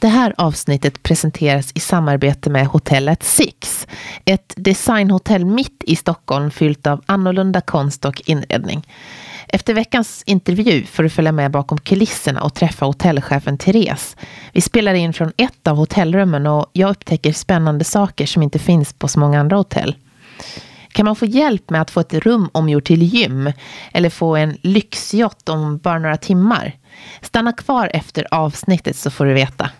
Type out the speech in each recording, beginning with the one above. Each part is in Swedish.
Det här avsnittet presenteras i samarbete med hotellet Six. Ett designhotell mitt i Stockholm fyllt av annorlunda konst och inredning. Efter veckans intervju får du följa med bakom kulisserna och träffa hotellchefen Therese. Vi spelar in från ett av hotellrummen och jag upptäcker spännande saker som inte finns på så många andra hotell. Kan man få hjälp med att få ett rum omgjort till gym eller få en lyxjott om bara några timmar? Stanna kvar efter avsnittet så får du veta.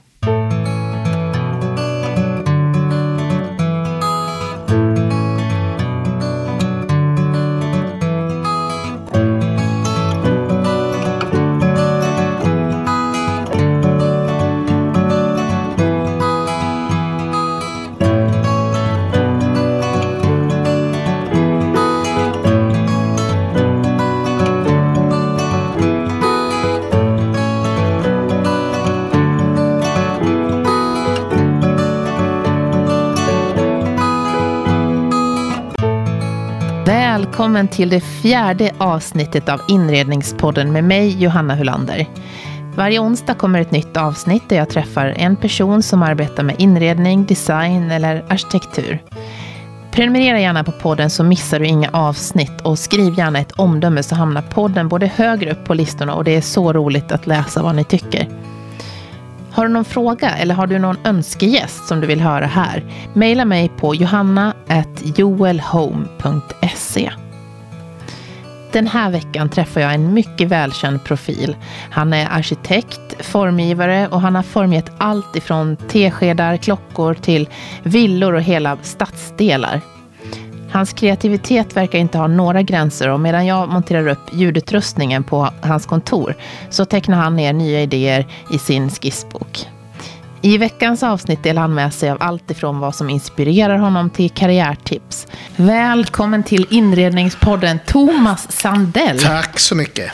Välkommen till det fjärde avsnittet av Inredningspodden med mig, Johanna Hulander. Varje onsdag kommer ett nytt avsnitt där jag träffar en person som arbetar med inredning, design eller arkitektur. Prenumerera gärna på podden så missar du inga avsnitt och skriv gärna ett omdöme så hamnar podden både högre upp på listorna och det är så roligt att läsa vad ni tycker. Har du någon fråga eller har du någon önskegäst som du vill höra här? Maila mig på johanna.joelhome.se. Den här veckan träffar jag en mycket välkänd profil. Han är arkitekt, formgivare och han har formgett allt ifrån teskedar, klockor till villor och hela stadsdelar. Hans kreativitet verkar inte ha några gränser och medan jag monterar upp ljudutrustningen på hans kontor så tecknar han ner nya idéer i sin skissbok. I veckans avsnitt delar han med sig av allt ifrån vad som inspirerar honom till karriärtips. Välkommen till inredningspodden Thomas Sandell. Tack så mycket.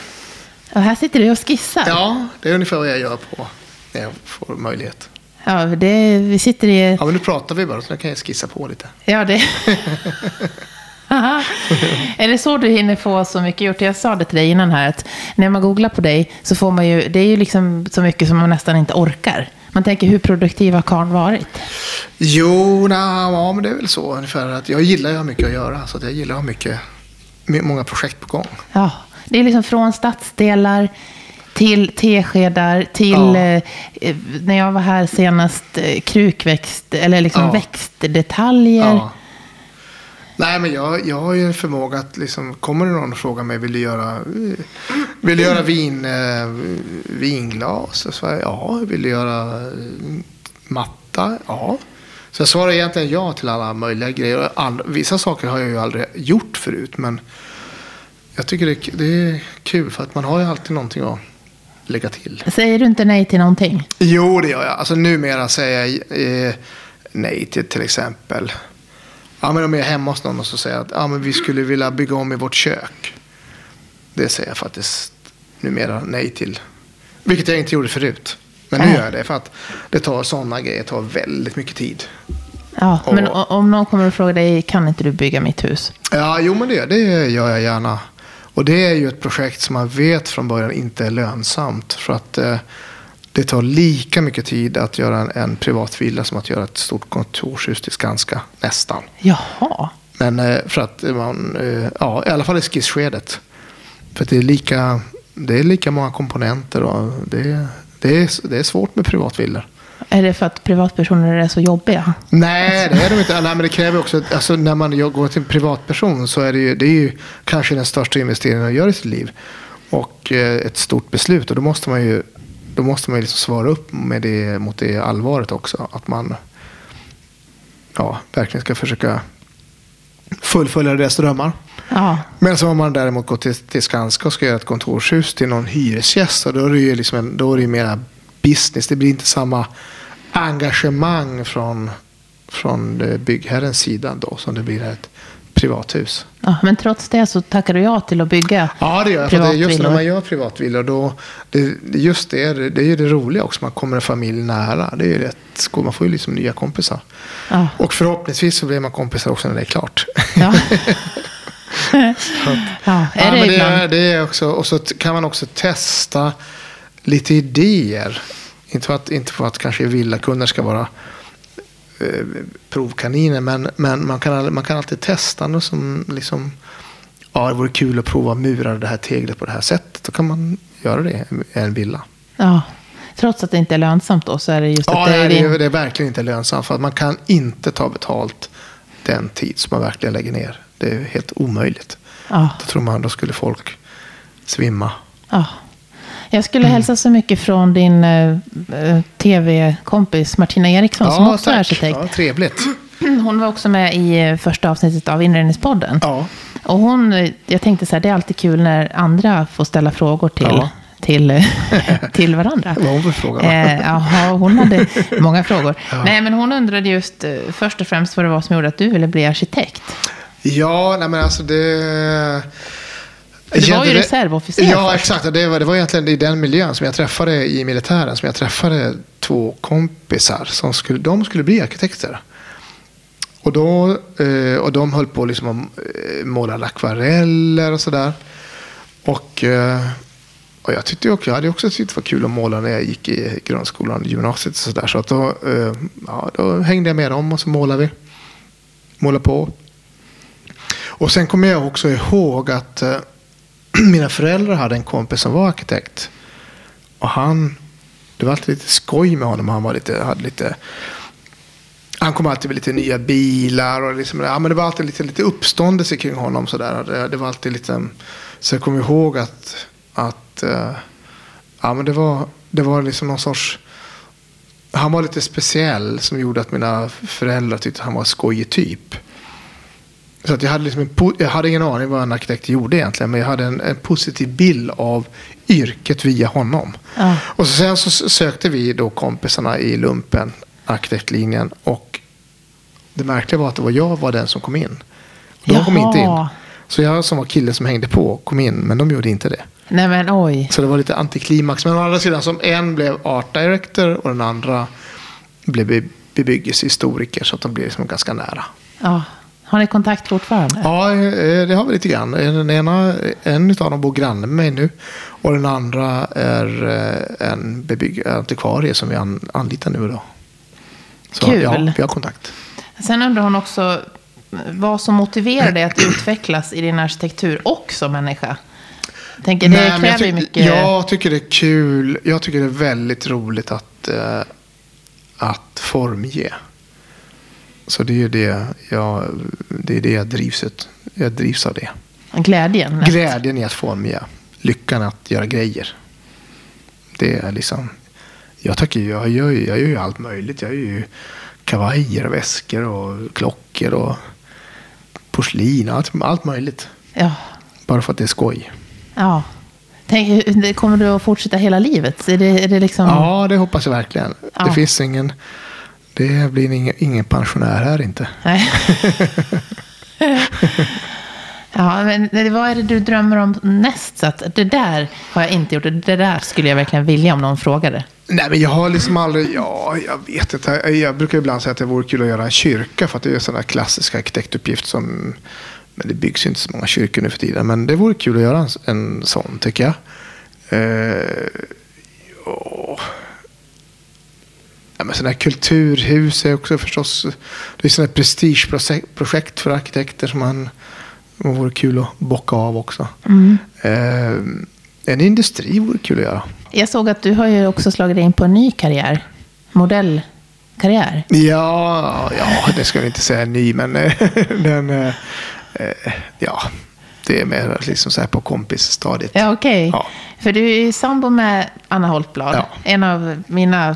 Och här sitter du och skissar. Ja, det är ungefär vad jag gör på när jag får möjlighet. Ja, det, vi sitter i... Ja, men nu pratar vi bara så då kan jag skissa på lite. Ja, det... är det så du hinner få så mycket gjort? Jag sa det till dig innan här, att när man googlar på dig så får man ju, det är ju liksom så mycket som man nästan inte orkar. Man tänker, hur produktiv har karln varit? Jo, na, ja, men det är väl så ungefär. Att jag gillar ju mycket att göra, så att jag gillar att ha mycket, många projekt på gång. Ja, det är liksom från stadsdelar till teskedar, till ja. eh, när jag var här senast, eh, krukväxt, eller liksom ja. växtdetaljer. Ja. Nej, men jag, jag har ju en förmåga att liksom, kommer det någon och frågar mig, vill du göra, vill du göra vin, eh, vinglas? Så jag, ja, vill du göra eh, matta? Ja. Så jag svarar egentligen ja till alla möjliga grejer. All, vissa saker har jag ju aldrig gjort förut, men jag tycker det, det är kul för att man har ju alltid någonting att lägga till. Säger du inte nej till någonting? Jo, det gör jag. Alltså numera säger jag eh, nej till till exempel. Ja, men om jag är hemma hos någon och så säger att ja, men vi skulle vilja bygga om i vårt kök. Det säger jag faktiskt numera nej till. Vilket jag inte gjorde förut. Men nu gör jag det för att det tar sådana grejer tar väldigt mycket tid. Ja, och, men om någon kommer och frågar dig, kan inte du bygga mitt hus? Ja, jo men det, det gör jag gärna. Och det är ju ett projekt som man vet från början inte är lönsamt. För att eh, det tar lika mycket tid att göra en, en privat villa som att göra ett stort kontorshus till Skanska. Nästan. Jaha. Men eh, för att man, eh, ja i alla fall i skissskedet. För det är lika, det är lika många komponenter och det, det, är, det är svårt med privatvillor. Är det för att privatpersoner är så jobbiga? Nej, det är de inte. Nej, men det kräver också, alltså, när man går till en privatperson så är det ju, det är ju kanske den största investeringen man gör i sitt liv. Och eh, ett stort beslut. Och då måste man ju, då måste man liksom svara upp med det, mot det allvaret också. Att man ja, verkligen ska försöka fullfölja deras drömmar. Ja. Men så om man däremot går till, till Skanska och ska göra ett kontorshus till någon hyresgäst. då är det ju liksom en, då är det mera business. Det blir inte samma engagemang från, från byggherrens sida då som det blir ett privathus. Ja, men trots det så tackar du ja till att bygga Ja, det gör jag. För det är just när man gör privatvillor, då, det, just det, det är ju det roliga också. Man kommer en familj nära. Det är ju rätt Man får ju liksom nya kompisar. Ja. Och förhoppningsvis så blir man kompisar också när det är klart. Ja. ja, är det, ja, det, är, det är också, och så kan man också testa lite idéer Inte för att, inte för att kanske villakunder ska vara provkaniner, men, men man, kan, man kan alltid testa något som liksom, ja, det vore kul att prova att mura det här teglet på det här sättet. Då kan man göra det i en villa. Ja, trots att det inte är lönsamt då så är det just Ja, att det är din... det är verkligen inte lönsamt. För att man kan inte ta betalt den tid som man verkligen lägger ner. Det är helt omöjligt. Ja, Då tror man då skulle folk svimma. ja. Jag skulle hälsa så mycket från din eh, eh, tv-kompis Martina Eriksson som också är arkitekt. Ja, trevligt. Hon var också med i eh, första avsnittet av Inredningspodden. Ja. Och hon, eh, jag tänkte så här, det är alltid kul när andra får ställa frågor till, Ja. till, till varandra. Vad hon för fråga? Eh, jaha, hon hade många frågor. Nej, men hon undrade just först och främst vad det var som gjorde att du ville bli arkitekt. Ja, nej men alltså det... Du var ju reservofficer Ja, först. exakt. Det var, det var egentligen i den miljön som jag träffade i militären. Som jag träffade två kompisar som skulle, de skulle bli arkitekter. Och, då, eh, och de höll på liksom att eh, måla akvareller och sådär. Och, eh, och jag tyckte också, jag hade också tyckt det var kul att måla när jag gick i grundskolan och gymnasiet. Och så där. Så att då, ja, då hängde jag med dem och så målade vi. Målade på. Och sen kommer jag också ihåg att mina föräldrar hade en kompis som var arkitekt. Och han, det var alltid lite skoj med honom. Han var lite, hade lite, han kom alltid med lite nya bilar och liksom, ja, men det var alltid lite, lite uppståndelse kring honom. Så, där. Det, det var alltid lite, så jag kommer ihåg att, att eh, ja, men det, var, det var liksom någon sorts han var lite speciell som gjorde att mina föräldrar tyckte att han var en skojig typ. Så att jag, hade liksom en, jag hade ingen aning vad en arkitekt gjorde egentligen. Men jag hade en, en positiv bild av yrket via honom. Ja. Och sen så sökte vi då kompisarna i lumpen, arkitektlinjen. Och det märkliga var att det var jag var den som kom in. De kom inte in. Jaha. Så jag som var killen som hängde på kom in, men de gjorde inte det. Nej, men oj. Så det var lite antiklimax. Men å andra sidan, som en blev art director och den andra blev be- bebyggelsehistoriker. Så att de blev liksom ganska nära. Ja. Har ni kontakt fortfarande? Ja, eh, det har vi lite grann. Den ena, en av dem bor granne med mig nu. Och den andra är eh, en bebygg- antikvarie som vi an, anlitar nu idag. Så Kul. ja, vi har kontakt. Sen undrar hon också vad som motiverar dig att utvecklas i din arkitektur och som människa. Jag tänker, det Nej, jag kräver tyck- mycket... Jag tycker det är kul. Jag tycker det är väldigt roligt att, eh, att formge. Så det är det jag, det är det jag drivs ut. Jag drivs av det. Glädjen. Glädjen i att formge. Lyckan att göra grejer. Det är liksom. Jag, tycker, jag, gör, jag gör ju allt möjligt. Jag gör ju kavajer och väskor och klockor och porslin. Allt, allt möjligt. Ja. Bara för att det är skoj. ja. Tänk, kommer du att fortsätta hela livet? Är det, är det liksom... Ja, det hoppas jag verkligen. Ja. Det finns ingen... Det blir ingen, ingen pensionär här inte. Nej. ja, men vad är det du drömmer om näst? Så att det där har jag inte gjort. Det där skulle jag verkligen vilja om någon frågade. Nej, men jag har liksom aldrig... Ja, jag vet inte. Jag, brukar ibland säga att det vore kul att göra en kyrka. För att det är en sån där klassisk arkitektuppgift som... Men det byggs inte så många kyrkor nu för tiden. Men det vore kul att göra en, en sån, tycker jag. Ja. Ja, men sådana här kulturhus är också förstås... Det är sådana här prestigeprojekt för arkitekter som man... Det vore kul att bocka av också. Eh, en industri vore kul att göra. Jag såg att du har ju också slagit in på en ny karriär. Modellkarriär. Ja, ja, det ska vi inte säga ny, men den, eh, eh, ja, det är mer liksom så här på kompisstadiet. Ja, okej. Ja. För du är ju sambo med Anna Holtblad. Ja. En av mina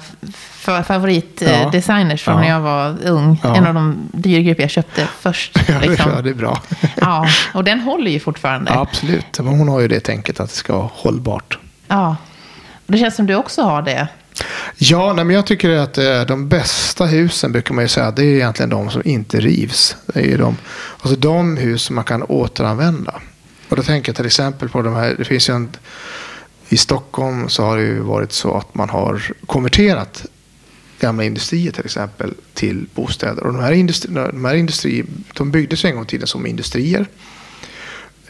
favoritdesigners från Ja. när jag var ung. En av de dyrgrupper jag köpte först. Ja, det, liksom. det är bra. Ja, och den håller ju fortfarande. Absolut. Hon har ju det tänket att det ska vara hållbart. Ja. Det känns som du också har det. Ja, nej, men jag tycker att eh, de bästa husen brukar man ju säga, det är egentligen de som inte rivs. Det är de, alltså de hus som man kan återanvända. Och då tänker jag till exempel på de här, det finns ju en, i Stockholm så har det ju varit så att man har konverterat gamla industrier till exempel till bostäder. Och de här, industri, de här industrier, de byggdes en gång i tiden som industrier.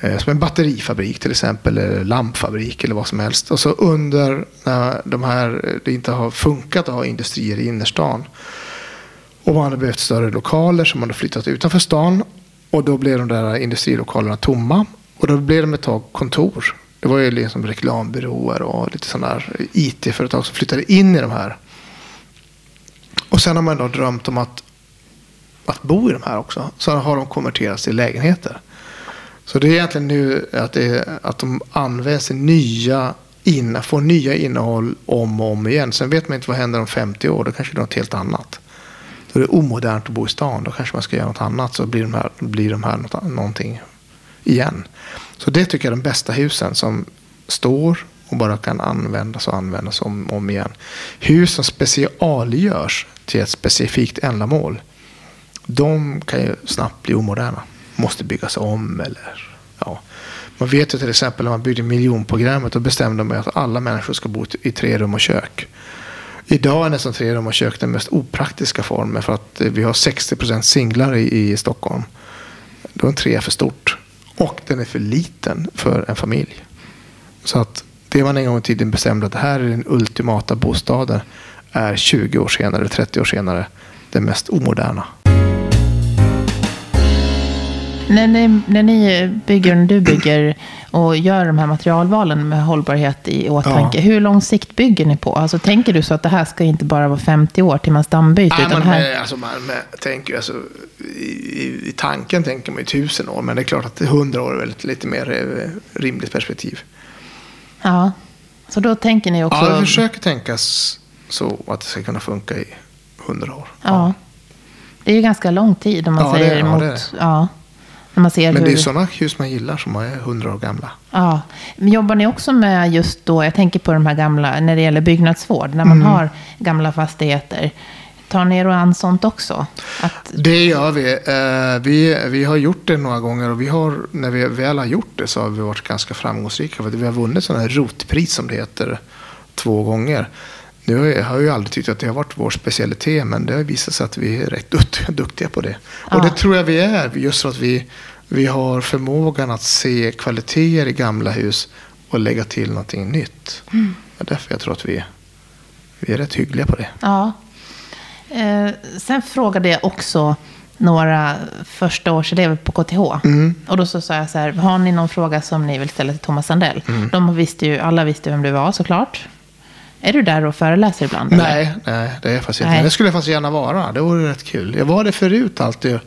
Eh, som en batterifabrik till exempel, eller lampfabrik eller vad som helst. Och så under när de här, det inte har funkat att ha industrier i innerstan och man har behövt större lokaler som man har flyttat utanför stan. Och då blev de där industrilokalerna tomma. Och då blev de ett tag kontor. Det var ju liksom reklambyråer och lite sådana där IT-företag som flyttade in i de här. Och sen har man då drömt om att, att bo i de här också. Så har de konverterats till lägenheter. Så det är egentligen nu att, det, att de används i nya, inna, får nya innehåll om och om igen. Sen vet man inte vad händer om 50 år. Då kanske det är något helt annat. Då är det omodernt att bo i stan. Då kanske man ska göra något annat. Så blir de här, blir de här något, någonting igen. Så det tycker jag är de bästa husen som står och bara kan användas och användas om och om igen. Hus som specialgörs till ett specifikt ändamål. De kan ju snabbt bli omoderna. Måste byggas om eller ja. Man vet ju till exempel när man byggde miljonprogrammet. Då bestämde man att alla människor ska bo i tre rum och kök. Idag är nästan tre rum och kök den mest opraktiska formen för att vi har 60 procent singlar i, i Stockholm. Då är en trea för stort. Och den är för liten för en familj. Så att det man en gång i tiden bestämde att det här är den ultimata bostaden är 20 år senare, 30 år senare, den mest omoderna. När ni, när ni bygger, när du bygger och gör de här materialvalen med hållbarhet i åtanke, ja. hur lång sikt bygger ni på? Alltså, tänker du så att det här ska inte bara vara 50 år till man stambyter? Ja, utan här... alltså, man, man tänker, alltså, i, i, tanken tänker man ju tusen år, men det är klart att 100 år är väl lite mer eh, rimligt perspektiv. Ja, så då tänker ni också... Ja, vi försöker tänka så att det ska kunna funka i 100 år. Ja. ja. Det är ju ganska lång tid om man ja, säger det, emot. Ja, det är det. Ja. När man ser Men hur... det är sådana hus man gillar som är hundra år gamla. Ja. Men jobbar ni också med just då, jag tänker på de här gamla, när det gäller byggnadsvård, när man mm. har gamla fastigheter. Tar ni er an sånt också? Att... Det gör vi. Eh, vi. Vi har gjort det några gånger och vi har, när vi väl har gjort det så har vi varit ganska framgångsrika. För vi har vunnit sådana här rotpris som det heter två gånger. Nu har jag ju aldrig tyckt att det har varit vår specialitet, men det har visat sig att vi är rätt duktiga på det. Ja. Och det tror jag vi är, just för att vi, vi har förmågan att se kvaliteter i gamla hus och lägga till någonting nytt. Mm. Det är därför jag tror att vi, vi är rätt hyggliga på det. Ja. Eh, sen frågade jag också några första årselever på KTH. Mm. Och då så sa jag så här, har ni någon fråga som ni vill ställa till Thomas Sandell? Mm. De visste ju, alla visste vem du var såklart. Är du där och föreläser ibland? Nej, nej det är jag faktiskt inte. Det skulle jag faktiskt gärna vara. Det vore rätt kul. Jag var det förut alltid.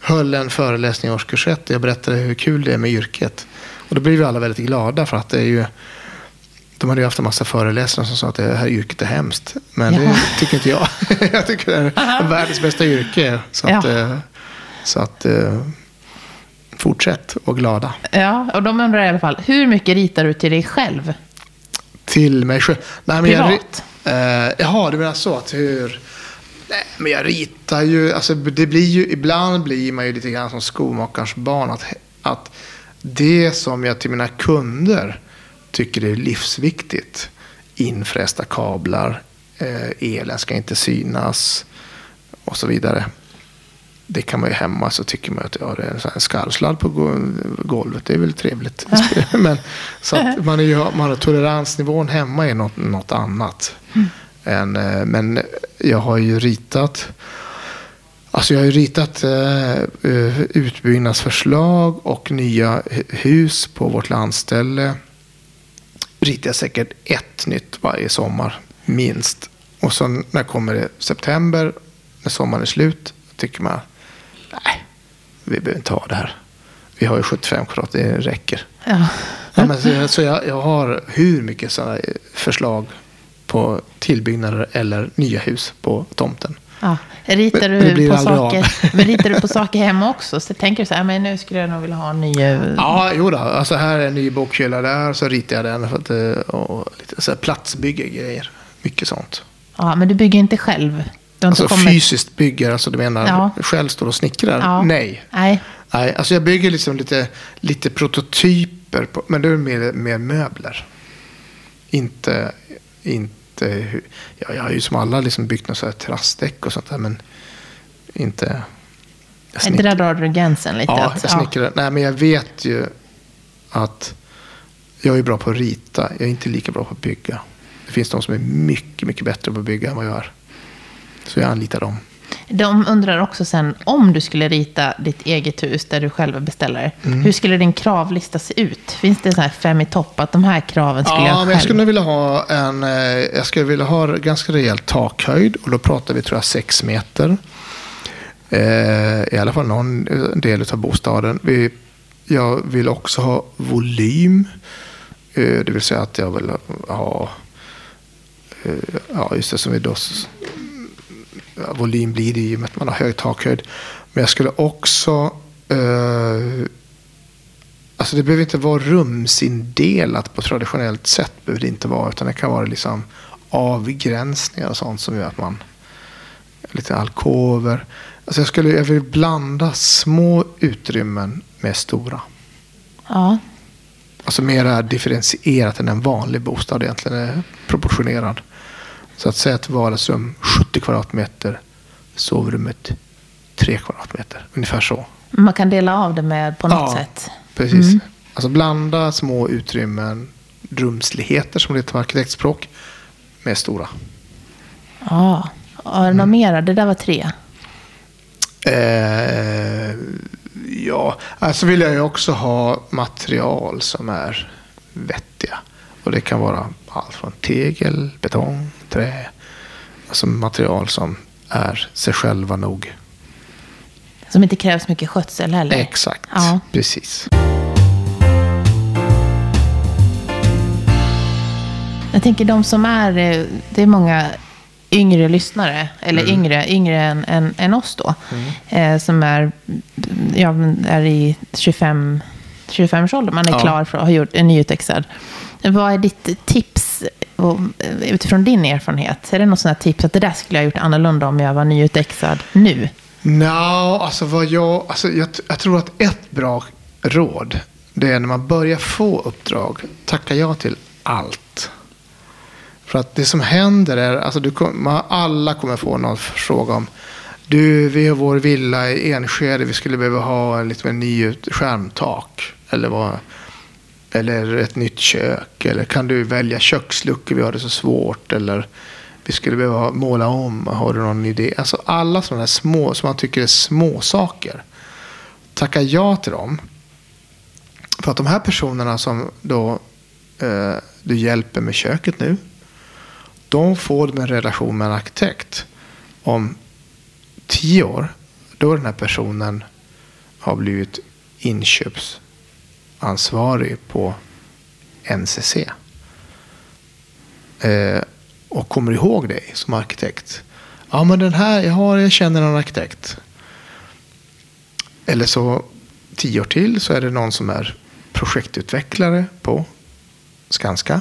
Höll en föreläsning i årskurs 1. Jag berättade hur kul det är med yrket. Och då blev vi alla väldigt glada för att det är ju de hade ju haft en massa föreläsare som sa att det här yrket är hemskt. Men ja. det tycker inte jag. jag tycker det är världens bästa yrke. Så att, ja. Eh, så att eh, fortsätt och glada. Ja, och de undrar i alla fall, hur mycket ritar du till dig själv? Till mig själv. Nej, men? Jag, eh, jaha, du menar så att hur... Nej, men jag ritar ju, alltså det blir ju, ibland blir man ju lite grann som skomakarens barn. Att, att det som jag till mina kunder tycker är livsviktigt, infrästa kablar, eh, elen ska inte synas och så vidare det kan man ju hemma så tycker man att ja, det är en skarvsladd på golvet. Det är väl trevligt. Men, så att man, är ju, man har toleransnivån hemma är något, något annat. Mm. Än, eh, men jag har ju ritat Alltså jag har ju ritat eh, utbyggnadsförslag och nya hus på vårt landställe. Ritar jag säkert ett nytt varje sommar, minst. Och så när kommer det september, när sommaren är slut, tycker man vi behöver inte ha det här. Vi har ju 75 kvadrat, det räcker. Ja. ja men, så jag, jag har hur mycket sådana förslag på tillbyggnader eller nya hus på tomten. Ja. Ritar, du på saker, men ritar du på saker hemma också? Så tänker du så här, men nu skulle jag nog vilja ha en ny... Eh, ja, jo då. Alltså här är en ny bokhylla där, så ritar jag den. För att, eh, och lite så här platsbygge grejer. Mycket sånt. Ja, men du bygger inte själv? Alltså kommit... fysiskt bygger, alltså du menar ja. själv står och snickrar? Ja. Nej. Nej. Nej, alltså jag bygger liksom lite, lite prototyper, på, men det är mer, mer möbler. Inte, inte ja, jag har ju som alla liksom byggt här terrassdäck och sånt där, men inte... Inte där drar du gränsen lite? Ja, jag snickrar. Ja. Nej, men jag vet ju att jag är bra på att rita. Jag är inte lika bra på att bygga. Det finns de som är mycket, mycket bättre på att bygga än vad jag är. Så jag anlitar dem. De undrar också sen, om du skulle rita ditt eget hus där du själv är beställare, mm. hur skulle din kravlista se ut? Finns det så här fem i topp, att de här kraven skulle ja, jag själv... Men jag skulle vilja ha en, eh, jag skulle vilja ha ganska rejäl takhöjd och då pratar vi tror jag sex meter. Eh, I alla fall någon del av bostaden. Vi, jag vill också ha volym. Eh, det vill säga att jag vill ha, ja just det som vi då volym blir det i och med att man har hög takhöjd. Men jag skulle också... Eh, alltså det behöver inte vara rumsindelat på traditionellt sätt. behöver det inte vara, utan det kan vara liksom avgränsningar och sånt som gör att man... Lite alkover. Alltså jag, skulle, jag vill blanda små utrymmen med stora. Ja. Alltså mer differentierat än en vanlig bostad egentligen är proportionerad. Så att säga ett vardagsrum 70 kvadratmeter, sovrummet 3 kvadratmeter. Ungefär så. Man kan dela av det med på något ja, sätt? precis. Mm. Alltså blanda små utrymmen, rumsligheter som det heter på arkitektspråk, med stora. Ja, är det något mer? Det där var tre. Eh, ja, alltså vill jag ju också ha material som är vettiga. Och det kan vara allt från tegel, betong, trä. Alltså material som är sig själva nog. Som inte krävs mycket skötsel heller. Exakt, ja. precis. Jag tänker de som är, eh, det är många yngre lyssnare, eller mm. yngre, yngre än, än, än oss då, mm. eh, som är, ja, är i 25, 25-årsåldern. Man är ja. klar för att ha gjort en nyutexad. Vad är ditt tips och, eh, utifrån din erfarenhet? Är det något sånt tips att det där skulle jag ha gjort annorlunda om jag var nyutexad nu? No, alltså vad jag, alltså jag, jag tror att ett bra råd det är när man börjar få uppdrag, tacka ja till allt. För att det som händer är, alltså du, kommer, alla kommer få någon fråga om du, vi har vår villa i Enskede, vi skulle behöva ha en lite mer ny skärmtak. Eller vad, eller ett nytt kök. Eller kan du välja köksluckor? Vi har det så svårt. Eller vi skulle behöva måla om. Har du någon idé? Alltså alla sådana här små, som man tycker är små saker. Tacka ja till dem. För att de här personerna som då eh, du hjälper med köket nu. De får en relation med en arkitekt. Om tio år. Då den här personen har blivit inköps ansvarig på NCC. Eh, och kommer ihåg dig som arkitekt. Ja, men den här, jag, har, jag känner en arkitekt. Eller så tio år till så är det någon som är projektutvecklare på Skanska.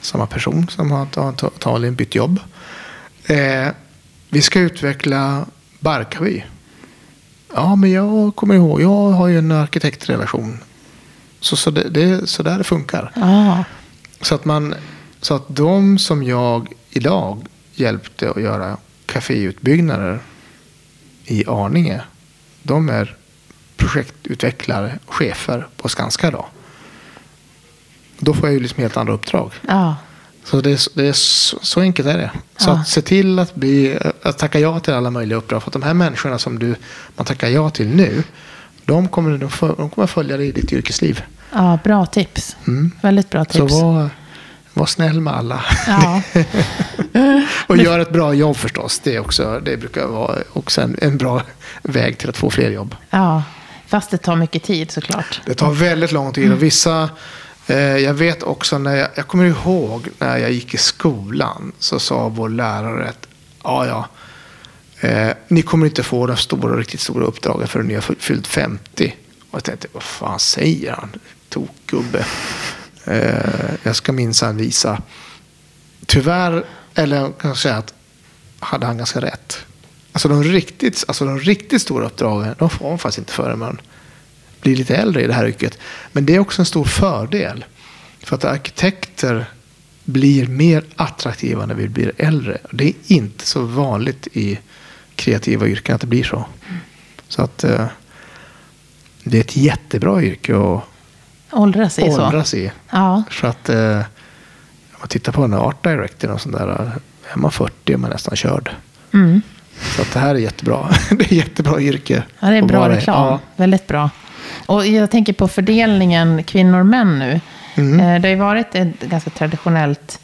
Samma person som har antagligen bytt jobb. Eh, vi ska utveckla Barkarby. Ja, men jag kommer ihåg, jag har ju en arkitektrelation så, så det, det så där det funkar. Ah. Så, att man, så att de som jag idag hjälpte att göra kaféutbyggnader i Arninge. De är projektutvecklare och chefer på Skanska idag. Då får jag ju liksom helt andra uppdrag. Ah. Så det är, det är så, så, enkelt är det. Så att se till att, bli, att tacka ja till alla möjliga uppdrag. För att de här människorna som du, man tackar ja till nu. De kommer, de kommer följa dig i ditt yrkesliv. Ja, bra tips. Mm. Väldigt bra tips. Så var, var snäll med alla. Ja. och gör ett bra jobb förstås. Det, också, det brukar vara också en, en bra väg till att få fler jobb. Ja, fast det tar mycket tid såklart. Det tar väldigt lång tid. Och vissa, eh, jag vet också när jag, jag kommer ihåg när jag gick i skolan så sa vår lärare att ja, ja, eh, ni kommer inte få de stora, riktigt stora uppdragen förrän ni har fyllt 50. Och jag tänkte, vad fan säger han? tokgubbe. Eh, jag ska minsann visa. Tyvärr, eller jag kan säga att hade han ganska rätt. Alltså de riktigt, alltså de riktigt stora uppdragen, de får man faktiskt inte förrän man blir lite äldre i det här yrket. Men det är också en stor fördel. För att arkitekter blir mer attraktiva när vi blir äldre. Det är inte så vanligt i kreativa yrken att det blir så. Så att eh, det är ett jättebra yrke att Åldras i så. åldras i. Ja. Så att eh, om man tittar på en art director och sånt där. Är man 40 är man nästan körd. Mm. Så att det här är jättebra. det är jättebra yrke. Ja, det är bra reklam. Ja. Väldigt bra. Och jag tänker på fördelningen kvinnor-män nu. Mm. Eh, Det har ju varit ett ganska traditionellt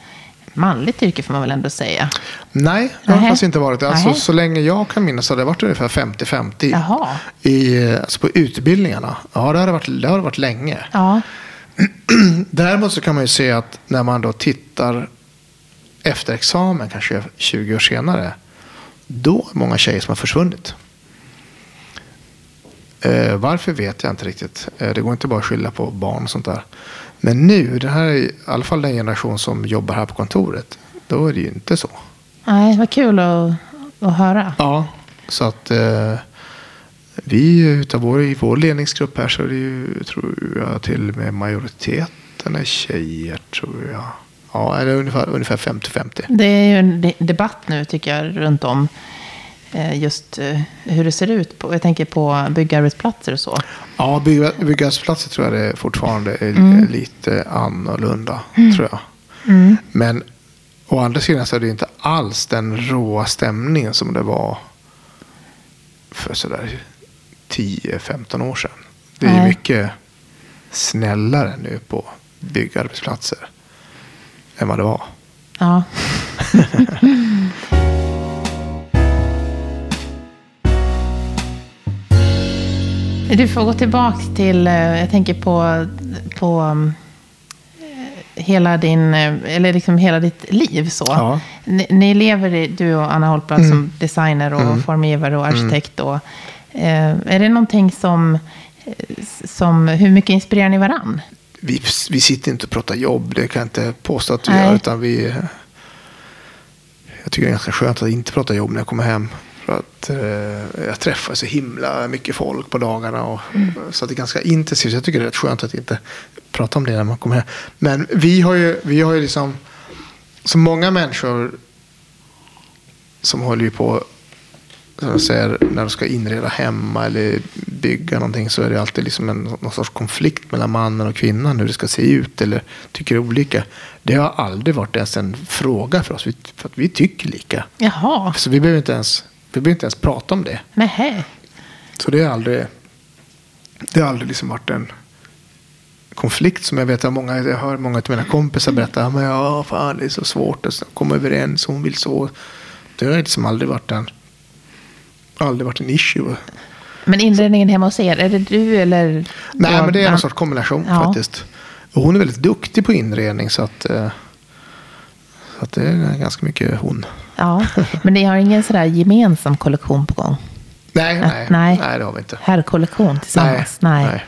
manligt yrke får man väl ändå säga. Nej, det har faktiskt inte varit. Alltså, så länge jag kan minnas har det varit ungefär 50-50 Jaha. i, alltså på utbildningarna. Ja, det har varit, det har varit länge. Ja. Däremot så kan man ju se att när man då tittar efter examen, kanske 20 år senare, då är många tjejer som har försvunnit. Eh, varför vet jag inte riktigt. Eh, det går inte bara att skylla på barn och sånt där. Men nu, det här är i alla fall den generation som jobbar här på kontoret, då är det ju inte så. Nej, vad kul att, att höra. Ja, så att eh, vi utav vår, i vår ledningsgrupp här så är det ju, tror jag, till och med majoriteten är tjejer, tror jag. Ja, är det ungefär, ungefär 50-50. Det är ju en de- debatt nu tycker jag runt om just eh, hur det ser ut. På, jag tänker på byggarbetsplatser och så. Ja, bygga, byggarbetsplatser tror jag det fortfarande är Mm. lite annorlunda, tror jag. Men å andra sidan så är det inte alls den råa stämningen som det var för sådär 10-15 år sedan. Det är Nej. mycket snällare nu på byggarbetsplatser än vad det var. Ja. Du får gå tillbaka till, eh, jag tänker på, på um, eh, hela din, eh, eller liksom hela ditt liv så. Ja. Ni, ni lever, du och Anna Holtblad, som designer och formgivare och arkitekt. Och, eh, är det någonting som, som, hur mycket inspirerar ni varann? Vi, vi sitter inte och pratar jobb, det kan jag inte påstå att vi Nej. gör. Utan vi, jag tycker det är ganska skönt att inte prata jobb när jag kommer hem. För att eh, jag träffar så himla mycket folk på dagarna. Och, Så att det är ganska intensivt. Jag tycker det är rätt skönt att inte prata om det när man kommer hem. Men vi har ju, vi har ju liksom, så många människor som håller ju på, som jag säger, när de ska inreda hemma eller bygga någonting så är det alltid liksom en någon sorts konflikt mellan mannen och kvinnan hur det ska se ut eller tycker olika. Det har aldrig varit ens en fråga för oss, för att vi tycker lika. Jaha, Så vi behöver inte ens, vi behöver inte ens prata om det. nähä. Så det har aldrig, det har aldrig liksom varit en konflikt som jag vet att många, jag hör många av mina kompisar berätta, "Ja, men ja, fan det är så svårt att komma överens, hon vill så. Det har liksom aldrig varit en, aldrig varit en issue. Men inredningen hemma hos er, är det du eller? Nej, men det är en sorts kombination Ja. faktiskt. Och hon är väldigt duktig på inredning så att, eh, så att det är ganska mycket hon. Ja, men ni har ingen sådär gemensam kollektion på gång? Nej, Äh, nej, nej. nej. det har vi inte. Herrkollektion tillsammans? Nej. nej.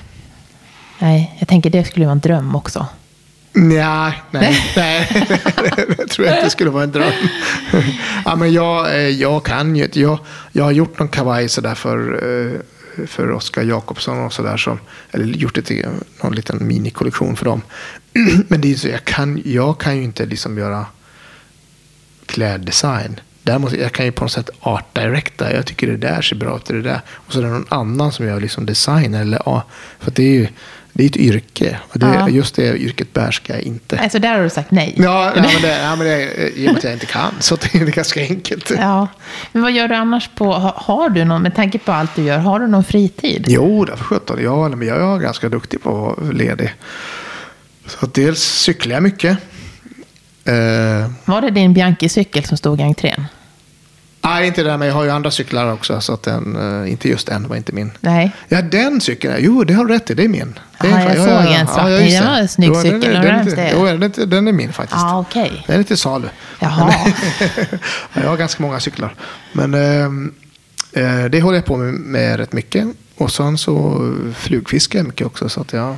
Nej, jag tänker det skulle vara en dröm också. Nej, nej, nej. det tror jag inte skulle vara en dröm. ja, men jag, eh, jag kan ju inte. Jag, jag har gjort någon kavaj sådär för, eh, för Oskar Jakobsson och sådär. Som, eller gjort till någon liten minikollektion för dem. men det är så, jag, kan, jag kan ju inte liksom göra kläddesign. Däremot jag kan ju på något sätt art directa. Jag tycker det där ser bra ut. Det där. Och så är det någon annan som gör liksom design. Eller, ja, för det är ju det är ett yrke. Och det, Ja. Just det yrket behärskar jag inte. Nej, så där har du sagt nej? Ja, ja, men det, ja, men det, i och med att jag inte kan. Så det är ganska enkelt. Ja. Men vad gör du annars på, har, du någon, med tanke på allt du gör, har du någon fritid? Jo, därför sjutton. Ja, men jag är ganska duktig på att vara ledig. Så dels cyklar jag mycket. Eh, Var det din Bianchi-cykel som stod i entrén? nej, inte det, men jag har ju andra cyklar också. Så att den, eh, inte just den var inte min. Nej. Ja, den cykeln. Jo, det har du rätt i. Det är min. Det är Aha, jag såg en svart. just Det var en snygg Jo, den är- cykel. Den, inte- det är. jo, den, den är min faktiskt. Ja, okej. Den är till salu. Jaha. jag har ganska många cyklar. Men ehm, eh, det håller jag på med, med rätt mycket. Och sen så flugfiskar jag mycket också. Så att jag,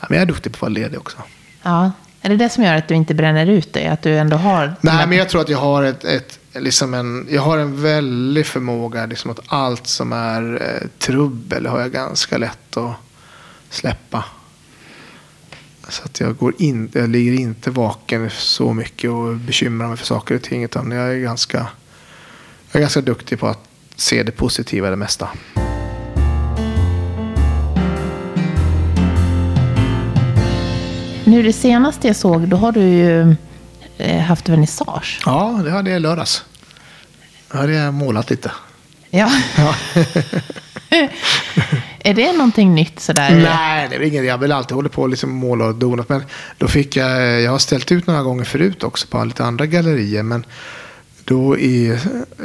ja, men jag är duktig på att vara ledig också. Ja. Är det det som gör att du inte bränner ut dig? Att du ändå har... Nej, men jag tror att jag har ett, ett liksom en, jag har en väldig förmåga liksom att allt som är eh, trubbel har jag ganska lätt att släppa. Så att jag, går in, jag ligger inte vaken så mycket och bekymrar mig för saker och ting. Utan jag är ganska, jag är ganska duktig på att se det positiva i det mesta. Nu det senaste jag såg, då har du ju eh, haft vernissage. Ja, det hade jag i lördags. Då hade jag målat lite. Ja. Ja. är det någonting nytt sådär? Nej, det är inget. Jag väl alltid hållit på och liksom måla och donat. Men då fick jag, jag har ställt ut några gånger förut också på lite andra gallerier. Men då i,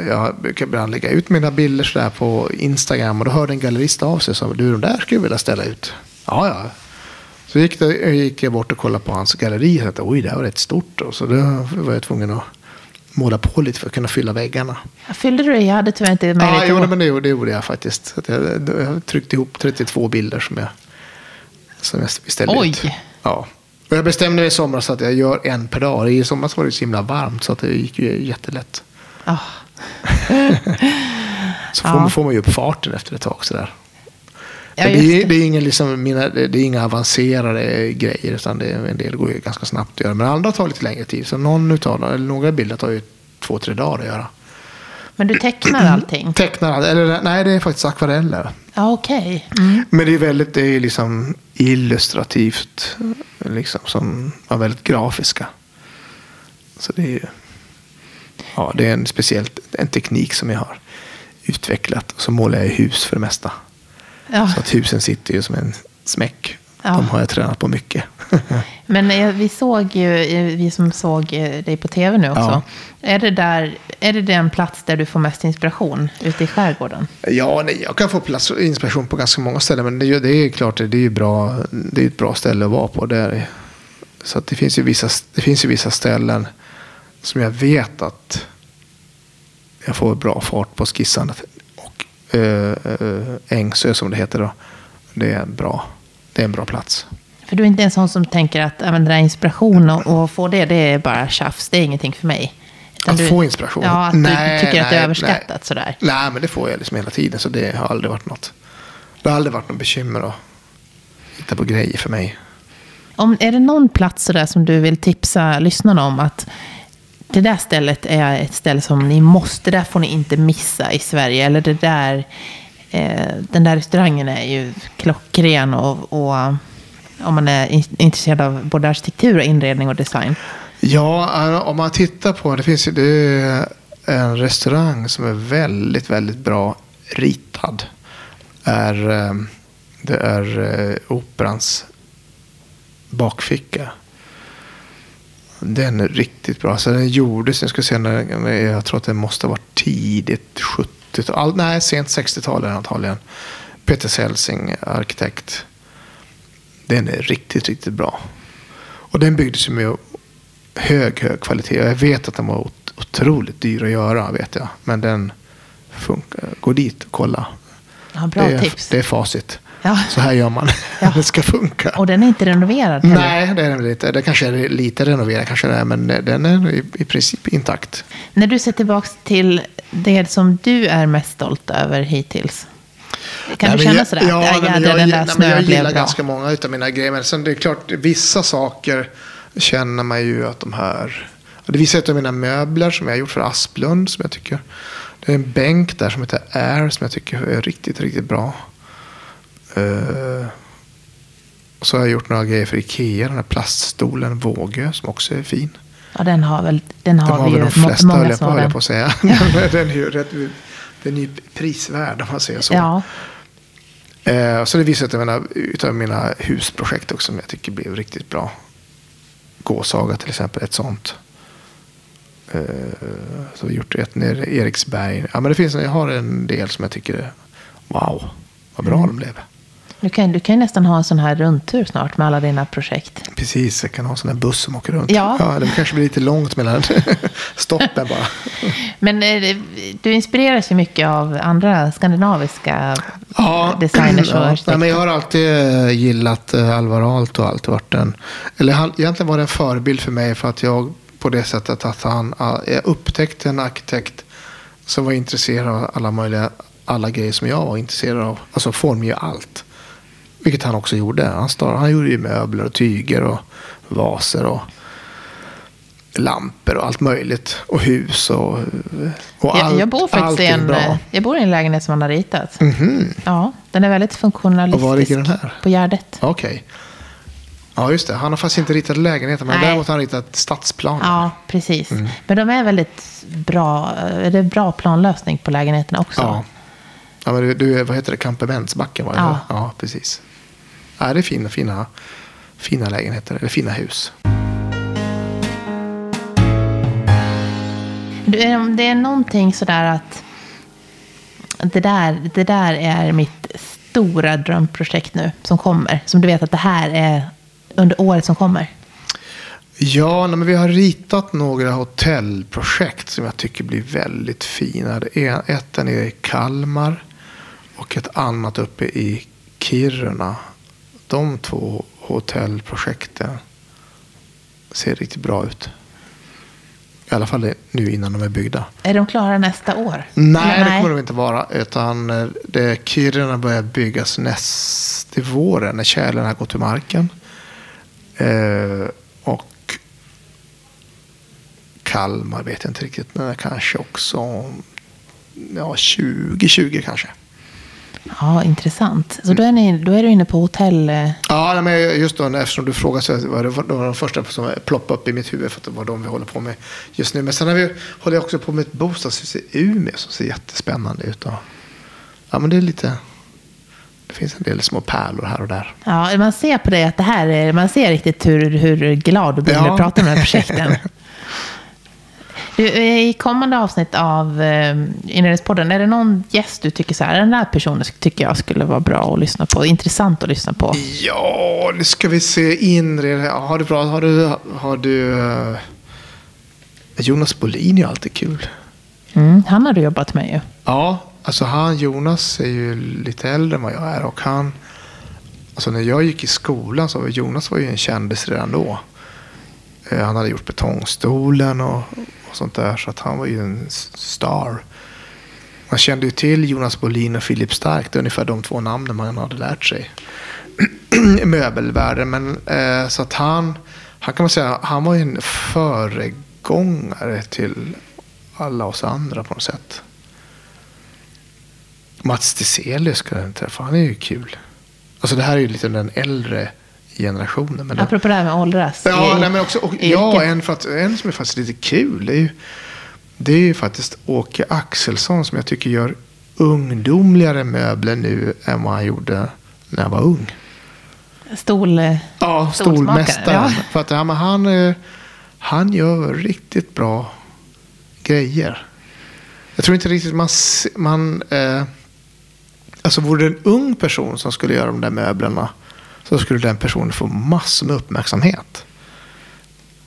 jag brukar ibland lägga ut mina bilder sådär på Instagram. Och då hörde en gallerist av sig sa, du de där skulle jag vilja ställa ut. Ja, ja. Så gick, det, gick jag bort och kollade på hans galleri. Och tänkte, oj, det här var rätt stort. Och så då var jag tvungen att måla på lite för att kunna fylla väggarna. Fyllde du det? Jag hade tyvärr inte Ja, möjlighet jo, att... men det, det gjorde jag faktiskt. Jag, jag tryckte ihop 32 bilder som jag, som jag ställde Oj. ut. Ja. Och jag bestämde mig i somras att jag gör en per dag. I somras var det så himla varmt så att det gick ju jättelätt. Ah, Så får, Ja. man, får man ju upp farten efter ett tag. Sådär. Ja, det, är, det. är ingen, liksom, mina, det är inga avancerade grejer. Utan det, är- en del går ju ganska snabbt att göra. Men andra tar lite längre tid. Så någon utav eller några bilder tar ju två, tre dagar att göra. Men du tecknar allting? Tecknar, eller nej det är faktiskt akvareller. Ja, okej. Mm. Men det är väldigt, det är liksom illustrativt. Liksom som, ja, väldigt grafiska. Så det är ju, ja det är en speciell en teknik som jag har utvecklat. Och så målar jag i hus för det mesta. Ja. Så att husen sitter ju som en smäck. Ja. De har jag tränat på mycket. Men eh, vi såg ju, eh, vi som såg eh, dig på tv nu också. Ja. Är, det där, är det den plats där du får mest inspiration? Ute i skärgården? Ja, nej, jag kan få plats, inspiration på ganska många ställen. Men det, det är klart, det är ju bra, det är ett bra ställe att vara på. Där. Så det, finns ju vissa, det finns ju vissa ställen som jag vet att jag får bra fart på skissandet. Och äh, Ängsö som det heter då. Det är, en bra, det är en bra plats. För du är inte en sån som tänker att där inspiration och, och få det, det är bara tjafs. Det är ingenting för mig. Utan Att du, få inspiration? Ja, att du Nej, tycker att det är nej, överskattat nej. sådär. Nej, men det får jag liksom hela tiden. Så det har aldrig varit något. Det har aldrig varit något bekymmer att hitta på grejer för mig. Om, är det någon plats sådär som du vill tipsa lyssnarna om att det där stället är ett ställe som ni måste, där får ni inte missa i Sverige. Eller det där, eh, den där restaurangen är ju klockren och, och eh, om man är intresserad av både arkitektur och inredning och design. Ja, eh, om man tittar på det finns ju det en restaurang som är väldigt, väldigt bra ritad. Är, eh, det är Operans bakficka. Den är riktigt bra. Så den gjordes, jag ska säga, när, jag tror att den måste ha varit tidigt 70-tal. Nej, sent 60-tal är den antagligen. Peter Selsing, arkitekt. Den är riktigt, riktigt bra. Och den byggdes ju med hög, hög kvalitet. Jag vet att den var ot- otroligt dyr att göra, vet jag. Men den funkar. Gå dit och kolla. Ja, bra det, är, tips. det är facit. Ja. Så här gör man. Ja. det ska funka. Och den är inte renoverad heller. Nej, det är den inte. Det kanske är lite renoverad, kanske det är, men den är i, i princip intakt. När du ser tillbaka till det som du är mest stolt över hittills. Kan Nej, du känna jag- sådär? Ja, nej, ja, men den jag, där nej, men jag gillar bra. ganska många av mina grejer. Men sen det är klart, vissa saker känner man ju att de här... Det visar ett av mina möbler som jag har gjort för Asplund. Som jag tycker. Det är en bänk där som heter Air som jag tycker är riktigt, riktigt bra. Uh, så har jag gjort några grejer för Ikea. Den här plaststolen Vågö som också är fin. Ja, den har väl, den har De har vi ju de flesta många som har den. på att säga. Ja. den är ju rätt, den är ju prisvärd om man säger så. Ja, Eh, så det visar av mina, utav mina husprojekt också som jag tycker blev riktigt bra. Gåsaga till exempel, ett sånt. Eh, så vi har gjort ett nere i Eriksberg. Ja, men det finns, jag har en del som jag tycker wow, vad bra Mm. de blev. Du kan, du kan ju nästan ha en sån här rundtur snart med alla dina projekt. Precis, jag kan ha en sån här buss som åker runt. Ja. det kanske blir lite långt mellan stoppen bara. Men eh, du inspireras ju mycket av andra skandinaviska Ja, designers och ja. arkitekter. Nej, men jag har alltid eh, gillat eh, Alvar Aalto och alltid varit en... Eller han, egentligen var det en förebild för mig för att jag på det sättet att han... Jag upptäckte en arkitekt som var intresserad av alla möjliga... Alla grejer som jag var intresserad av. Alltså formge allt. Vilket han också gjorde. Han, star, han gjorde ju möbler och tyger och vaser och lampor och allt möjligt. Och hus och, och jag, allt. jag bor faktiskt i är en, eh, jag bor i en lägenhet som han har ritat. Mhm. Ja, den är väldigt funktionalistisk. Och var ligger den här? På Gärdet. Okej. Ja, just det. Han har faktiskt inte ritat lägenheten, men Nej. däremot har han ritat stadsplanen. Ja, precis. Mm. Men de är väldigt bra. Är det bra planlösning på lägenheterna också? Ja. ja men du, du, vad heter det? Kampementsbacken var det? Ja. ja precis. Ja, det är fina, fina, fina lägenheter, eller fina hus. Är- Det är någonting sådär att det där, det där är mitt stora drömprojekt nu som kommer. Som du vet att det här är under året som kommer. Ja, men vi har ritat några hotellprojekt som jag tycker blir väldigt fina. Är ett där nere i Kalmar och ett annat uppe i Kiruna. De två hotellprojekten ser riktigt bra ut. I alla fall nu innan de är byggda. Är de klara nästa år? Nej, Eller det kommer de inte vara. Utan eh, det, Kiruna börjar byggas näst till våren när kärlen har gått ur marken. Eh, och Kalmar vet jag inte riktigt, men kanske också ja, 2020 kanske. Ja, intressant. Så då är, ni, då är du inne på hotell... eh, Ja, men just då eftersom du frågade så var det, det var de första som ploppade upp i mitt huvud för att det var de vi håller på med just nu. Men sen har vi, håller jag också på med ett bostadshus i Umeå som ser jättespännande ut. Och, ja, men det är lite... Det finns en del små pärlor här och där. Ja, man ser på dig att det här är... Man ser riktigt hur, hur glad du blir när du pratar om de här projekten. Eh, I kommande avsnitt av eh, Inredningspodden, är det någon gäst du tycker så här, den där personen tycker jag skulle vara bra att lyssna på, intressant att lyssna på? Ja, nu ska vi se inre. Ja, Har du bra? Har du... Har du eh, Jonas Bolin är alltid kul. Mm, han har du jobbat med ju. Ja, alltså han, Jonas är ju lite äldre än vad jag är och han, alltså när jag gick i skolan så var Jonas var ju en kändis redan då. Han hade gjort Betongstolen och sånt där så att han var ju en star. Man kände ju till Jonas Bolin och Filip Stark, det är ungefär de två namnen man hade lärt sig i möbelvärlden. Men, eh, så att han, han kan man säga, han var ju en föregångare till alla oss andra på något sätt. Mats Tiselius ska jag träffa, han är ju kul. Alltså det här är ju lite den äldre generationen. Men Apropå det här med åldras. Ja, nej, men också, och, ja en, för att, en som är faktiskt lite kul. Det är, ju, det är ju faktiskt Åke Axelsson som jag tycker gör ungdomligare möbler nu än vad han gjorde när han var ung. Stol... Ja, stolmästaren. ja. För att ja, men han, eh, han gör riktigt bra grejer. Jag tror inte riktigt man... man eh, alltså vore det en ung person som skulle göra de där möblerna så skulle den personen få massor med uppmärksamhet.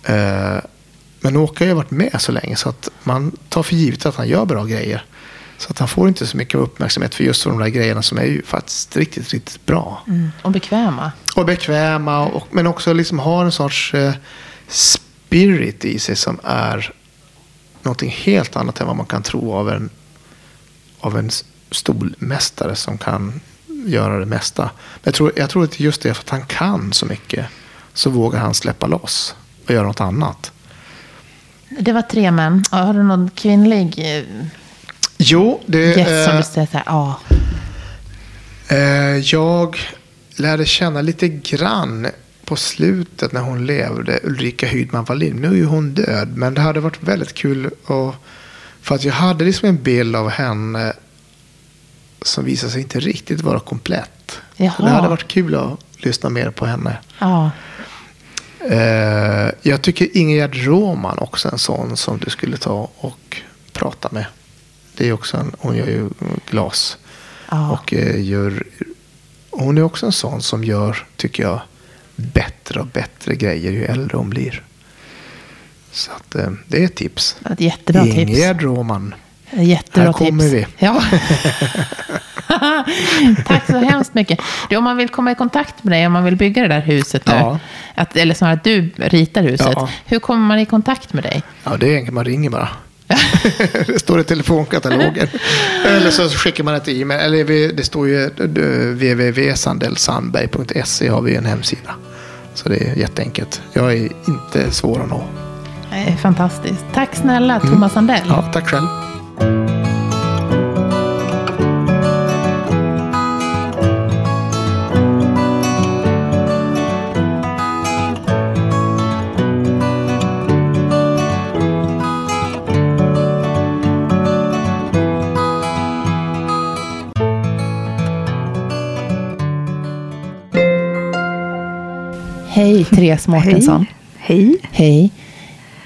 Eh, men Åke har ju varit med så länge så att man tar för givet att han gör bra grejer. Så att han får inte så mycket uppmärksamhet för just de där grejerna som är ju faktiskt riktigt, riktigt bra. Mm, och bekväma. Och bekväma, och, men också liksom har en sorts eh, spirit i sig som är någonting helt annat än vad man kan tro av en, av en stolmästare som kan göra det mesta. Men jag tror, jag tror att just det för att han kan så mycket så vågar han släppa loss och göra något annat. Det var tre män. Har du någon kvinnlig eh, Jo, det, gäst som eh, du säger så här, ja. Eh, jag lärde känna lite grann på slutet när hon levde, Ulrika Hydman Wallin. Nu är ju hon död, men det hade varit väldigt kul att, för att jag hade liksom en bild av henne som visade sig inte riktigt vara komplett. Jaha. Det hade varit kul att lyssna mer på henne. ja. Eh, jag tycker Ingegerd Råman också är en sån som du skulle ta och prata med. Det är också en, hon gör ju glas. Ja. Och eh, gör, hon är också en sån som gör, tycker jag, bättre och bättre grejer ju äldre hon blir. Så att, eh, det är ett tips. Ett jättebra tips. Ingegerd Råman. Jättebra Här kommer tips. vi. Ja. Tack så hemskt mycket. Du, om man vill komma i kontakt med dig, om man vill bygga det där huset nu, Ja. att, eller snarare att du ritar huset, Ja. hur kommer man i kontakt med dig? Ja, det är enkelt. Man ringer bara. det står i telefonkatalogen. eller så skickar man ett e-mail. Eller det står ju eh, www.sandellsandberg.se har vi en hemsida. Så det är jätteenkelt. Jag är inte svår att nå. Eh, Fantastiskt. Tack snälla Thomas Sandell. Mm. Ja, tack själv. Hej, Therese Mårtensson. Hej. Hej.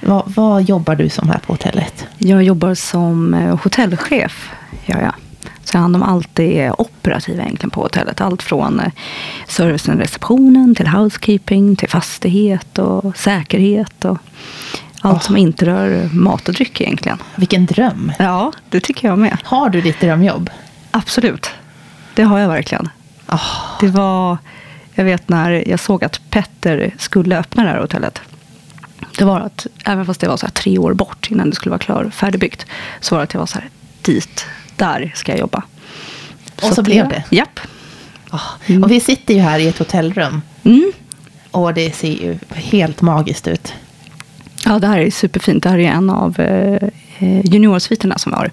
Vad, vad, jobbar du som här på hotellet? Jag jobbar som eh, hotellchef. Gör jag. Så jag har hand om allt det operativa egentligen på hotellet. Allt från eh, servicen receptionen till housekeeping, till fastighet och säkerhet. Och allt Oh. som inte rör mat och dryck egentligen. Vilken dröm. Ja, det tycker jag med. Har du ditt drömjobb? Absolut. Det har jag verkligen. Ah, Det var, jag vet när jag såg att Petter skulle öppna det här hotellet. Det var att, även fast det var så tre år bort innan det skulle vara klar, färdigbyggt. Så var det att jag var så här, dit, där ska jag jobba. Och så blev det? Japp. ah. Och vi sitter ju här i ett hotellrum. Mm. Och det ser ju helt magiskt ut. Ja, det här är superfint. Det här är en av eh, eh, juniorsviterna som vi har.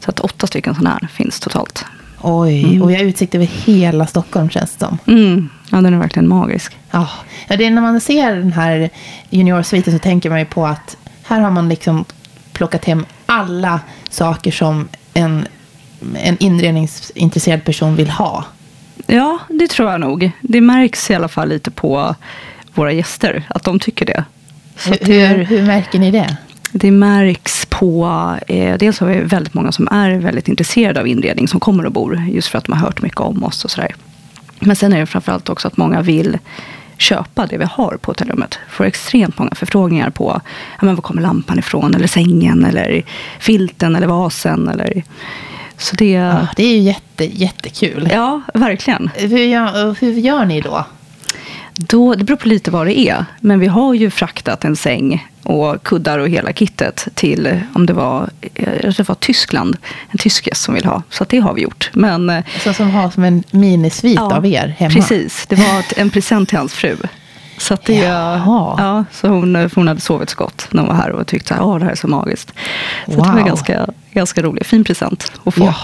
Så att åtta stycken sådana här finns totalt. Oj, och vi har utsikt över hela Stockholm känns det som. Mm. Ja, den är verkligen magisk. Ja, ja, det är när man ser den här juniorsviten så tänker man ju på att här har man liksom plockat hem alla saker som en, en inredningsintresserad person vill ha. Ja, det tror jag nog. Det märks i alla fall lite på våra gäster, att de tycker det. Hur, hur, hur märker ni det? Det märks på, eh, dels har vi väldigt många som är väldigt intresserade av inredning som kommer och bor, just för att de har hört mycket om oss och sådär. Men sen är det framförallt också att många vill köpa det vi har på hotellrummet. Får extremt många förfrågningar på ja, men var kommer lampan ifrån, eller sängen, eller filten, eller vasen. Eller... Så det, Ja, det är ju jätte, jättekul. ja, verkligen. Hur, gör, hur gör ni då? Då, det beror på lite vad det är. Men vi har ju fraktat en säng och kuddar och hela kittet till, om det var, eh, tror det var Tyskland, en tysk gäst som vill ha. Så det har vi gjort. Men, eh, Så som har som en minisvit ja, av er hemma? Precis, det var en present till hans fru. Så, att det, Jaha. ja, så hon, för hon hade sovit så gott när hon var här och tyckte att det här är så magiskt. Så det var Wow. ganska, ganska rolig, fin present att få. Ja.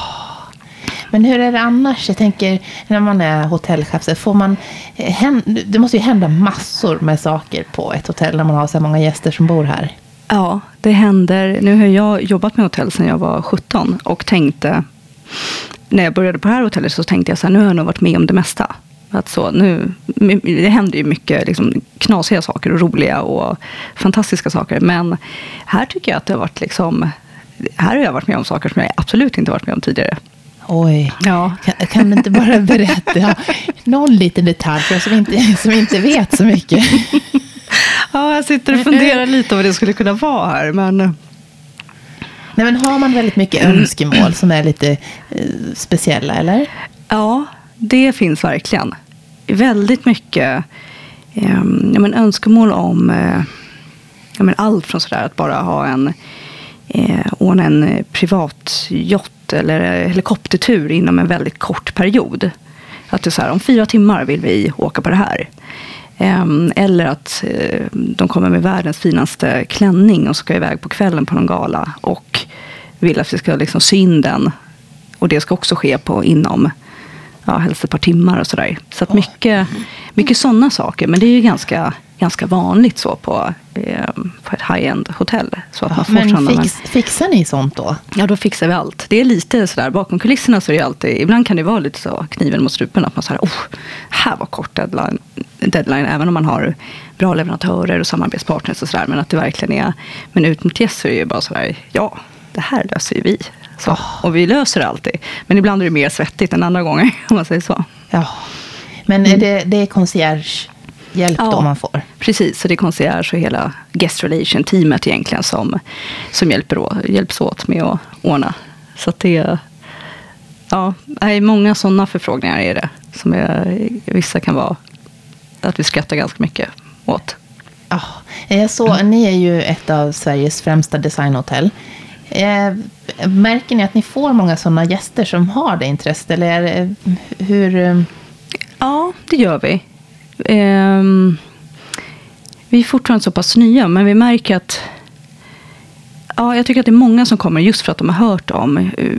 Men hur är det annars? Jag tänker när man är hotellchef, så får man, eh, det måste ju hända massor med saker på ett hotell när man har så här många gäster som bor här. Ja, det händer. Nu har jag jobbat med hotell sedan jag var 17 och tänkte, när jag började på det här hotellet så tänkte jag så här, nu har jag nog varit med om det mesta. Att så, nu, det händer ju mycket liksom, knasiga saker och roliga och fantastiska saker. Men här tycker jag att det har varit liksom, här har jag varit med om saker som jag absolut inte varit med om tidigare. Oj, Ja. kan, kan du inte bara berätta någon liten detalj för oss som inte, som inte vet så mycket? Ja, jag sitter och funderar lite vad det skulle kunna vara här. Men Nej, men har man väldigt mycket önskemål som är lite eh, speciella, eller? Ja, det finns verkligen. Väldigt mycket eh, ja, men önskemål om eh, ja, men allt från sådär att bara ha en eh, ordna en eh, yacht eller eh, helikoptertur inom en väldigt kort period. Att det är så här, om fyra timmar vill vi åka på det här. Ehm, eller att eh, de kommer med världens finaste klänning och ska iväg på kvällen på någon gala och vill att vi ska liksom sy in den. Och det ska också ske på inom ja, helst ett par timmar och sådär. Så att mycket, mycket sådana saker. Men det är ju ganska, ganska vanligt så på, eh, på ett high-end hotell. Så att man får Men sådana, men- fix, fixar ni sånt då? Ja, då fixar vi allt. Det är lite sådär, bakom kulisserna så är det alltid, ibland kan det vara lite så kniven mot strupen, att man säger, oh, här var kort deadline, deadline, även om man har bra leverantörer och samarbetspartners och sådär, men att det verkligen är, men ut mot gäst så är det ju bara sådär, ja, det här löser ju vi. Så, Och vi löser det alltid. Men ibland är det mer svettigt än andra gånger, om man säger så. Ja. Men är det, det är concierge-hjälp Ja. då man får? Precis, så det är concierge och hela guest relation-teamet egentligen som, som hjälper å, hjälps åt med att ordna. Så att det är, ja, är många sådana förfrågningar är det. Som är, vissa kan vara att vi skrattar ganska mycket åt. Ja, jag såg, ni är ju ett av Sveriges främsta designhotell. Eh, märker ni att ni får många sådana gäster som har det intresset? Eller hur... eh, Ja, det gör vi. Ehm, vi är fortfarande så pass nya, men vi märker att ja, jag tycker att det är många som kommer just för att de har hört om eh,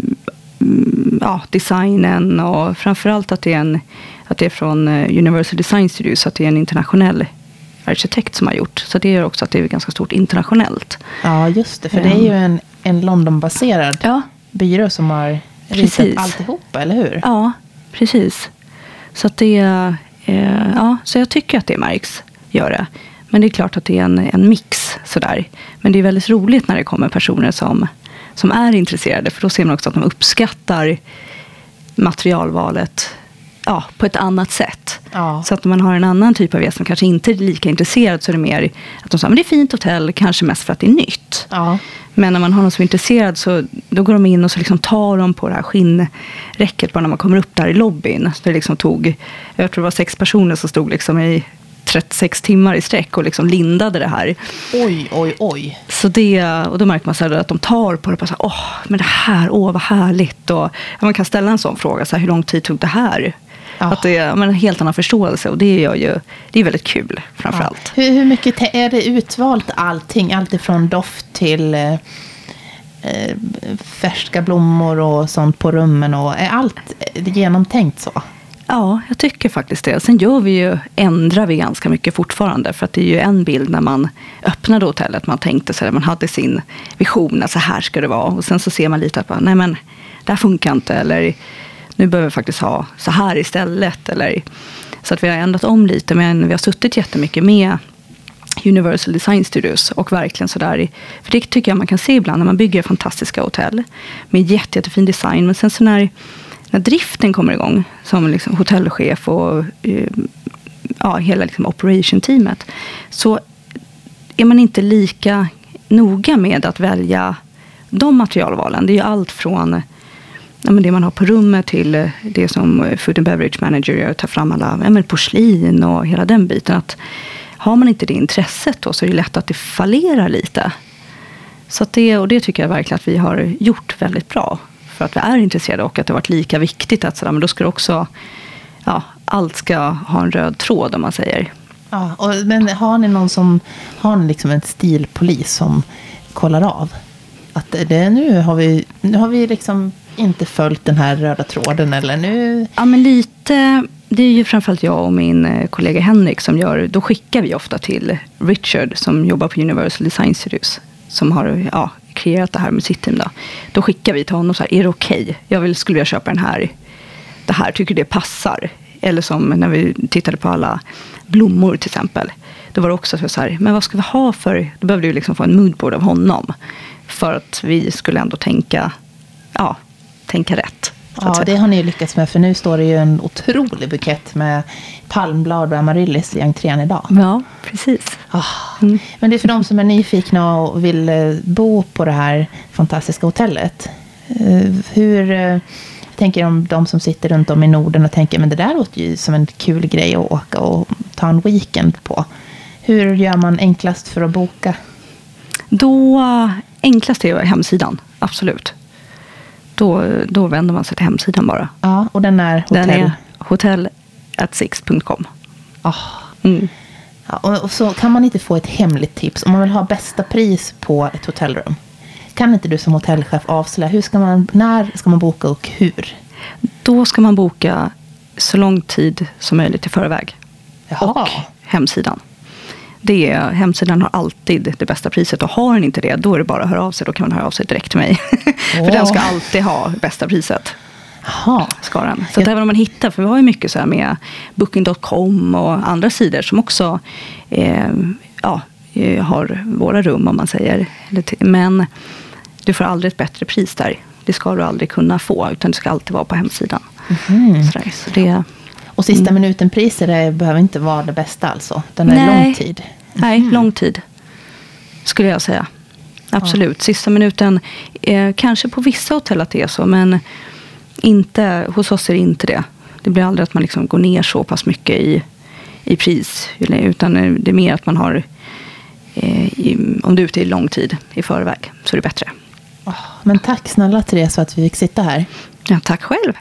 ja, designen och framförallt att det är, en, att det är från eh, Universal Design Studios, så att det är en internationell arkitekt som har gjort. Så det gör också att det är ganska stort internationellt. Ja, just det. För det är ju en, en Londonbaserad Ja, byrå som har ritat Precis. alltihopa, eller hur? Ja, precis. Så att det, eh, ja, så jag tycker att det märks. gör det. Men det är klart att det är en, en mix sådär. Men det är väldigt roligt när det kommer personer som, som är intresserade. För då ser man också att de uppskattar materialvalet ja, på ett annat sätt. Ja. Så att när man har en annan typ av gäst som kanske inte är lika intresserad så är det mer att de säger att det är fint hotell, kanske mest för att det är nytt. Ja. Men när man har någon som är intresserad så då går de in och så liksom tar de på det här skinnräcket bara när man kommer upp där i lobbyn. Så det liksom tog, jag tror det var sex personer som stod liksom i 36 timmar i sträck och liksom lindade det här. Oj, oj, oj. Så det, och då märker man så att de tar på det och åh, men det här, åh vad härligt. Och man kan ställa en sån fråga, så här, hur lång tid tog det här? Ja. Att det är men, en helt annan förståelse och det gör ju, det är väldigt kul framför allt. Hur, hur mycket är det utvalt allting? Allt ifrån doft till eh, eh, färska blommor och sånt på rummen. Och, är allt genomtänkt så? Ja, jag tycker faktiskt det. Sen gör vi ju, ändrar vi ganska mycket fortfarande. För att det är ju en bild när man öppnade hotellet. Man tänkte så här, man hade sin vision att så här ska det vara. Och sen så ser man lite att, bara, nej men, det här funkar inte. Eller nu behöver vi faktiskt ha så här istället. Eller, så att vi har ändrat om lite. Men vi har suttit jättemycket med Universal Design Studios och verkligen sådär. För det tycker jag man kan se ibland när man bygger fantastiska hotell med jätte, jättefin design. Men sen så när, när driften kommer igång som liksom hotellchef och eh, ja, hela liksom operation-teamet så är man inte lika noga med att välja de materialvalen. Det är ju allt från ja, men det man har på rummet till eh, det som eh, food and beverage manager gör, tar fram alla ja, men porslin och hela den biten. Att har man inte det intresset då så är det lätt att det fallerar lite. Så att det, och det tycker jag verkligen att vi har gjort väldigt bra. För att vi är intresserade och att det har varit lika viktigt att sådär, men då ska det också, ja, allt ska ha en röd tråd om man säger. Ja, och, men har ni någon som har ni liksom en stilpolis som kollar av? Att det, nu har vi, nu har vi liksom inte följt den här röda tråden eller nu... Ja, men lite. Det är ju framförallt jag och min eh, kollega Henrik som gör. Då skickar vi ofta till Richard som jobbar på Universal Design Studios. Som har ja, kreerat det här med sitt team. Då, då skickar vi till honom så här. Är det okej? Okay? Jag vill, skulle vilja köpa den här. Det här tycker det passar. Eller som när vi tittade på alla blommor till exempel. Då var det också så här. Men vad ska vi ha för? Då behövde vi liksom få en moodboard av honom. För att vi skulle ändå tänka. Ja, tänka rätt. Ja, det har ni lyckats med. För nu står det ju en otrolig bukett med palmblad och amaryllis i entrén idag. Ja, precis. Ah, mm. Men det är för de som är nyfikna och vill bo på det här fantastiska hotellet. Hur... Jag tänker om de som sitter runt om i Norden och tänker men det där låter ju som en kul grej att åka och ta en weekend på. Hur gör man enklast för att boka? Då, enklast är hemsidan, absolut då, då vänder man sig till hemsidan bara. Ja, och den är hotell? Den är hotellatsix.com. Oh. Mm. Ja, och, och, så kan man inte få ett hemligt tips om man vill ha bästa pris på ett hotellrum. Kan inte du som hotellchef avslöja, hur ska man, när ska man boka och hur? Då ska man boka så lång tid som möjligt i förväg. Jaha. Och hemsidan. Det är, hemsidan har alltid det bästa priset och har den inte det, då är det bara att höra av sig. Då kan man höra av sig direkt till mig. Oh. för den ska alltid ha bästa priset. Aha. Ska den. Så att även om man hittar, för vi har ju mycket så här med Booking.com och andra sidor som också eh, ja, har våra rum om man säger. Men du får aldrig ett bättre pris där. Det ska du aldrig kunna få, utan det ska alltid vara på hemsidan. Mm. Så, där, så det, och sista mm. minuten-priser behöver inte vara det bästa alltså? Den är Nej. lång tid? Nej, mm. lång tid. Skulle jag säga. Absolut. Ja. Sista minuten, eh, kanske på vissa hotell att det är så, men inte, hos oss är det inte det. Det blir aldrig att man liksom går ner så pass mycket i, i pris. Utan det är mer att man har, eh, i, om du är ute i lång tid i förväg, så är det bättre. Oh, men tack snälla Therese för att vi fick sitta här. Ja, tack själv.